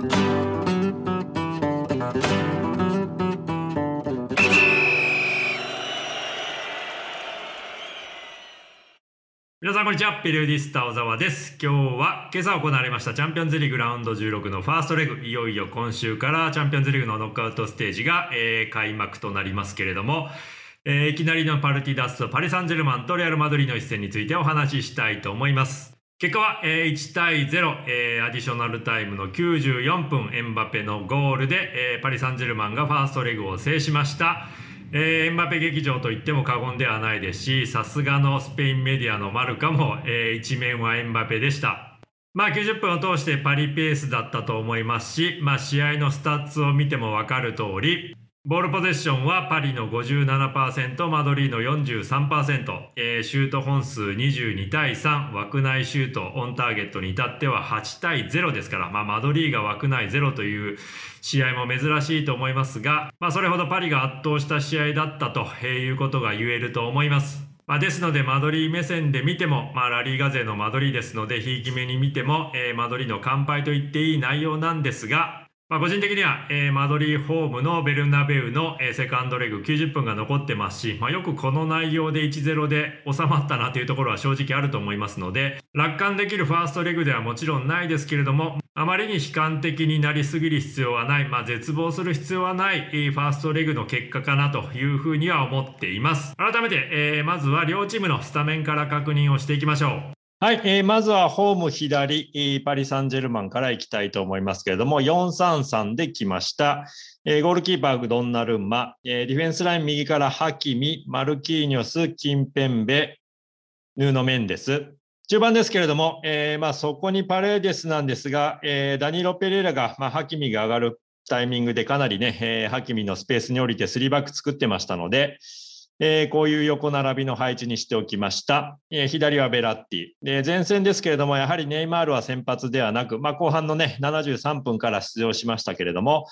皆さんこんにちはペリオディスタ小沢です。今日は今朝行われましたチャンピオンズリーグラウンド16のファーストレグ。いよいよ今週からチャンピオンズリーグのノックアウトステージが、えー、開幕となりますけれども、えー、いきなりのパルティダストパリ・サンジェルマンとレアル・マドリーの一戦についてお話ししたいと思います。結果は、1対0、アディショナルタイムの94分エンバペのゴールで、パリ・サンジェルマンがファーストレグを制しました。えー、エンバペ劇場と言っても過言ではないですしさすがのスペインメディアのマルカも、えー、一面はエンバペでした。まあ90分を通してパリペースだったと思いますし、まあ、試合のスタッツを見ても分かる通りボールポゼッションはパリの57%マドリーの43%、えー、シュート本数22対3枠内シュートオンターゲットに至っては8対0ですから、まあ、マドリーが枠内0という試合も珍しいと思いますが、まあ、それほどパリが圧倒した試合だったということが言えると思います。まあ、ですので、マドリー目線で見ても、まあ、ラリーガ勢のマドリーですので、ひいき目に見ても、えー、マドリーの完敗と言っていい内容なんですが、まあ、個人的には、えー、マドリーホームのベルナベウの、えー、セカンドレグ90分が残ってますし、まあ、よくこの内容で1-0で収まったなというところは正直あると思いますので楽観できるファーストレグではもちろんないですけれどもあまりに悲観的になりすぎる必要はない、まあ、絶望する必要はないファーストレグの結果かなというふうには思っています。改めて、えー、まずは両チームのスタメンから確認をしていきましょう。はい、えー、まずはホーム左、パリ・サンジェルマンからいきたいと思いますけれども、4-3-3で来ました。えー、ゴールキーパー、ドンナルンマ、えー、ディフェンスライン右からハキミ、マルキーニョス、キンペンベ、ヌーノ・メンデス。中盤ですけれども、えーまあ、そこにパレーデスなんですが、えー、ダニーロ・ペレラが、まあ、ハキミが上がるタイミングでかなりね、えー、ハキミのスペースに降りて3バック作ってましたので、えー、こういう横並びの配置にしておきました。えー、左はベラッティ。で前線ですけれども、やはりネイマールは先発ではなく、まあ、後半のね、73分から出場しましたけれども、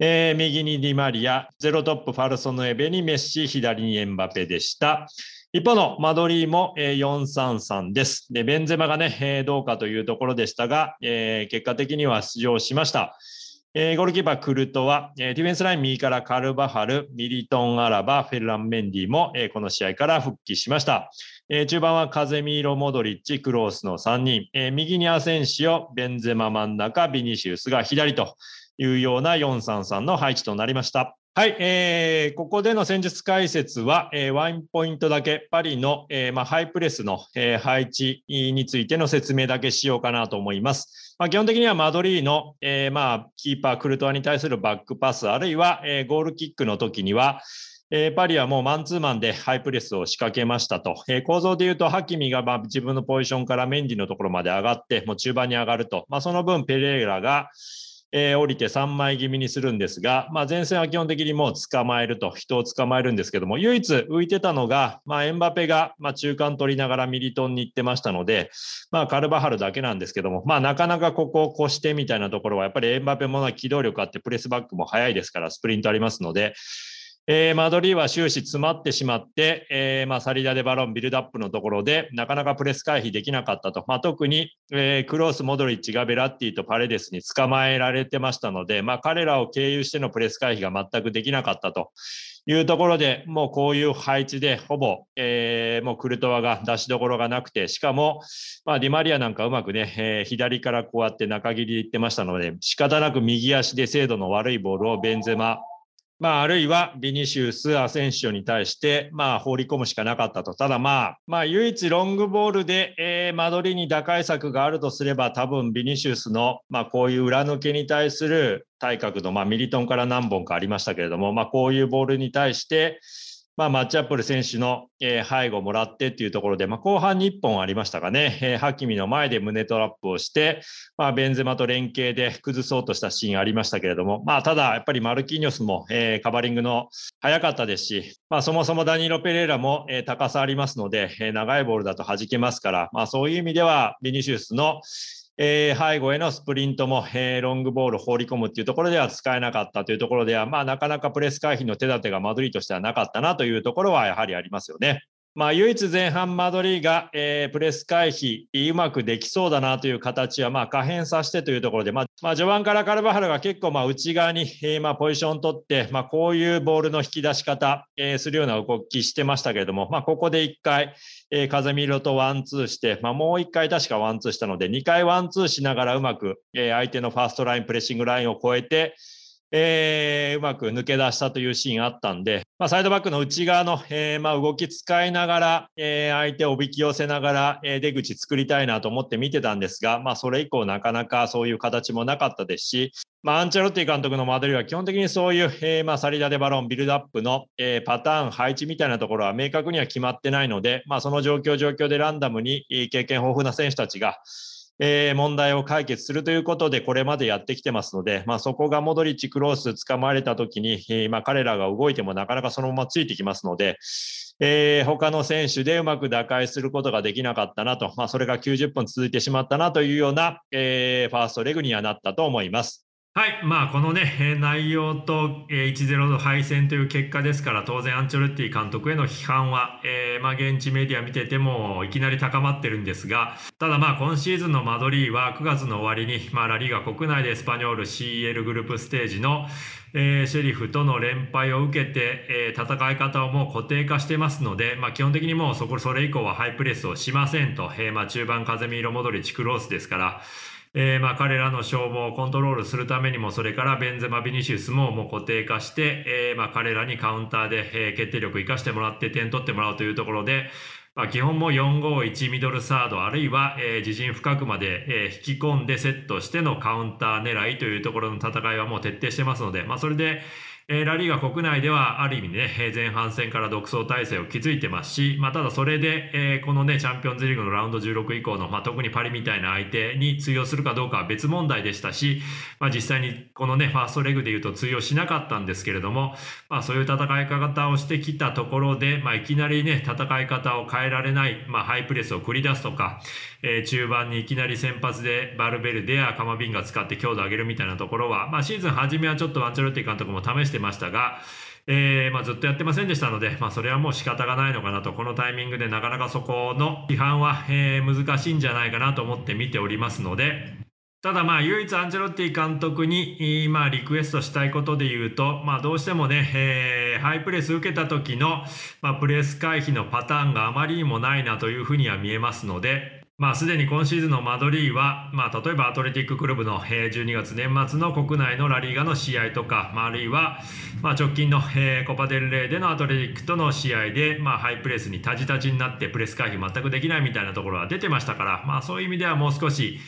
えー、右にディマリア、ゼロトップ falso nueve にメッシ、左にエンバペでした。一方のマドリーも433です。で、ベンゼマがね、どうかというところでしたが、えー、結果的には出場しました。えー、ゴールキーパー、クルトワ、えー、ディフェンスライン右からカルバハル、ミリトン・アラバ、フェルラン・メンディも、えー、この試合から復帰しました。えー、中盤はカゼミーロ・モドリッチ、クロースの3人、えー、右にアセンシオ、ベンゼマ真ん中、ビニシウスが左というような4-3-3の配置となりました。はい、えー、ここでの戦術解説は、えー、ワインポイントだけ、パリの、えーまあ、ハイプレスの、えー、配置についての説明だけしようかなと思います。まあ、基本的にはマドリーの、えーまあ、キーパー、クルトワに対するバックパス、あるいは、えー、ゴールキックの時には、えー、パリはもうマンツーマンでハイプレスを仕掛けましたと。えー、構造で言うと、ハキミがまあ自分のポジションからメンディのところまで上がって、もう中盤に上がると。まあ、その分、ペレーラが、えー、降りて3枚気味にするんですが、まあ、前線は基本的にもう捕まえると、人を捕まえるんですけども、唯一浮いてたのが、まあ、エンバペが、ま、中間取りながらミリトンに行ってましたので、まあ、カルバハルだけなんですけども、まあ、なかなかここを越してみたいなところは、やっぱりエンバペも機動力あって、プレスバックも速いですから、スプリントありますので、えー、マドリーは終始詰まってしまって、えーまあ、サリダでバロン、ビルドアップのところで、なかなかプレス回避できなかったと。まあ、特に、えー、クロース、モドリッチがベラッティとパレデスに捕まえられてましたので、まあ、彼らを経由してのプレス回避が全くできなかったというところで、もうこういう配置で、ほぼ、えー、もうクルトワが出しどころがなくて、しかも、まあ、ディマリアなんかうまくね、えー、左からこうやって中切りでいってましたので、仕方なく右足で精度の悪いボールをベンゼマ、まあ、あるいはビニシウス、アセンシオに対して、まあ、放り込むしかなかったと。ただ、まあ、まあ、唯一ロングボールで、えー、間取りに打開策があるとすれば、多分ビニシウスの、まあ、こういう裏抜けに対する対角の、まあ、ミリトンから何本かありましたけれども、まあ、こういうボールに対して、まあ、マッチアップル選手の、えー、背後をもらってっていうところで、まあ、後半に1本ありましたかね、えー、ハキミの前で胸トラップをして、まあ、ベンゼマと連携で崩そうとしたシーンありましたけれども、まあ、ただ、やっぱりマルキーニョスも、えー、カバリングの早かったですし、まあ、そもそもダニーロ・ペレーラも、えー、高さありますので、えー、長いボールだと弾けますから、まあ、そういう意味では、ビニシウスの、えー、背後へのスプリントも、えー、ロングボール放り込むっていうところでは使えなかったというところでは、まあ、なかなかプレス回避の手立てがマドリーとしてはなかったなというところはやはりありますよね。まあ、唯一前半マドリーが、えー、プレス回避うまくできそうだなという形は、まあ、可変させてというところで、まあ、まあ、序盤からカルバハルが結構まあ内側に、えー、まあポジションを取って、まあ、こういうボールの引き出し方、えー、するような動きしてましたけれども、まあ、ここで1回、えー、カゼミーロとワンツーして、まあ、もう1回確かワンツーしたので2回ワンツーしながらうまく、えー、相手のファーストラインプレッシングラインを越えて、えー、うまく抜け出したというシーンあったんで、まあ、サイドバックの内側の、えー、まあ、動き使いながら、えー、相手をおびき寄せながら、え出口作りたいなと思って見てたんですが、まあ、それ以降なかなかそういう形もなかったですし、まあ、アンチェロッティ監督の間取りは基本的にそういう、えまあ、サリダデバロン、ビルドアップの、えパターン、配置みたいなところは明確には決まってないので、まあ、その状況状況でランダムに経験豊富な選手たちが、えー、問題を解決するということで、これまでやってきてますので、まあ、そこがモドリッチ、クロース捕まれたときに、え、まあ、彼らが動いてもなかなかそのままついてきますので、えー、他の選手でうまく打開することができなかったなと、まあ、それが90分続いてしまったなというような、えー、ファーストレグにはなったと思います。はい、まあ、このね、内容と1-0の敗戦という結果ですから、当然、アンチョルッティ監督への批判は、えー、まあ、現地メディア見ててもいきなり高まってるんですが、ただ、まあ、今シーズンのマドリーは9月の終わりに、まあ、ラリーガ国内でエスパニョール CL グループステージの、えー、シェリフとの連敗を受けて、えー、戦い方をもう固定化してますので、まあ、基本的にもうそこそれ以降はハイプレスをしませんと、えー、まあ、中盤、風見色、モドリッチ、クロースですから、えー、まあ彼らの消耗をコントロールするためにも、それからベンゼマ・ビニシウスももう固定化して、えー、まあ彼らにカウンターで、え、決定力を生かしてもらって点取ってもらうというところで、まあ、基本も451ミドルサードあるいは、えー、自陣深くまで、えー、引き込んでセットしてのカウンター狙いというところの戦いはもう徹底してますので、まあ、それで、えー、ラリーガ国内ではある意味ね、前半戦から独走体制を築いてますし、まあ、ただそれで、えー、このね、チャンピオンズリーグのラウンド16以降の、まあ、特にパリみたいな相手に通用するかどうかは別問題でしたし、まあ、実際にこのね、ファーストレグで言うと通用しなかったんですけれども、まあ、そういう戦い方をしてきたところで、まあ、いきなりね、戦い方を変えられない、まあ、ハイプレスを繰り出すとか、えー、中盤にいきなり先発でバルベルデやカマビンが使って強度を上げるみたいなところは、まあ、シーズン初めはちょっとワンチョルティ監督も試してしてましたが、えー、まあ、ずっとやってませんでしたので、まあ、それはもう仕方がないのかなと、このタイミングでなかなかそこの批判は、えー、難しいんじゃないかなと思って見ておりますので、ただまあ唯一アンチェロッティ監督に、まあ、リクエストしたいことで言うと、まあ、どうしてもね、えー、ハイプレス受けた時の、まあ、プレス回避のパターンがあまりにもないなというふうには見えますので、まあ、すでに今シーズンのマドリーは、まあ、例えばアトレティッククラブの12月年末の国内のラリーガの試合とか、まあ、あるいは、まあ、直近のコパデルレイでのアトレティックとの試合で、まあ、ハイプレスにタジタジになってプレス回避全くできないみたいなところは出てましたから、まあ、そういう意味ではもう少し、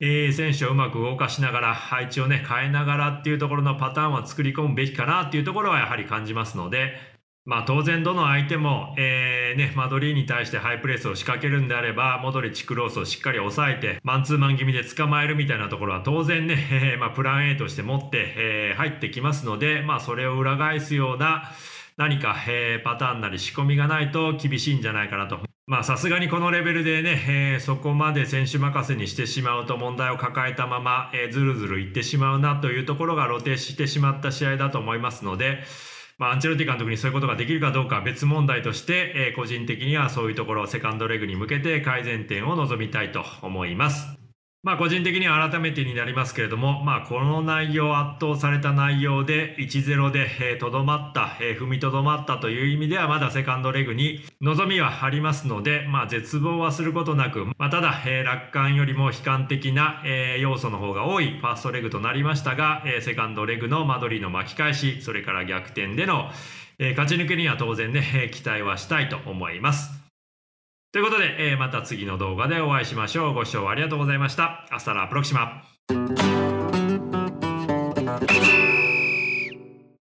えー、選手をうまく動かしながら配置をね変えながらっていうところのパターンは作り込むべきかなっていうところはやはり感じますので、まあ、当然どの相手も、えーね、マドリーに対してハイプレスを仕掛けるんであればモドリッチクロースをしっかり抑えてマンツーマン気味で捕まえるみたいなところは当然ね、えー、まあ、プラン A として持って、えー、入ってきますので、まあ、それを裏返すような何か、えー、パターンなり仕込みがないと厳しいんじゃないかなと。まあさすがにこのレベルでね、えー、そこまで選手任せにしてしまうと問題を抱えたまま、えー、ずるずるいってしまうなというところが露呈してしまった試合だと思いますので、まあ、アンチェロティ監督にそういうことができるかどうか別問題として、え、個人的にはそういうところを、セカンドレグに向けて改善点を望みたいと思います。まあ個人的には改めてになりますけれども、まあこの内容、圧倒された内容で1-0でとどまった、え、踏みとどまったという意味ではまだセカンドレグに望みはありますので、まあ絶望はすることなく、まあただ、え、楽観よりも悲観的な、え、要素の方が多いファーストレグとなりましたが、え、セカンドレグの間取りの巻き返し、それから逆転での、え、勝ち抜けには当然ね、期待はしたいと思います。ということで、えー、また次の動画でお会いしましょう。ご視聴ありがとうございました。アスタラプロキシマ。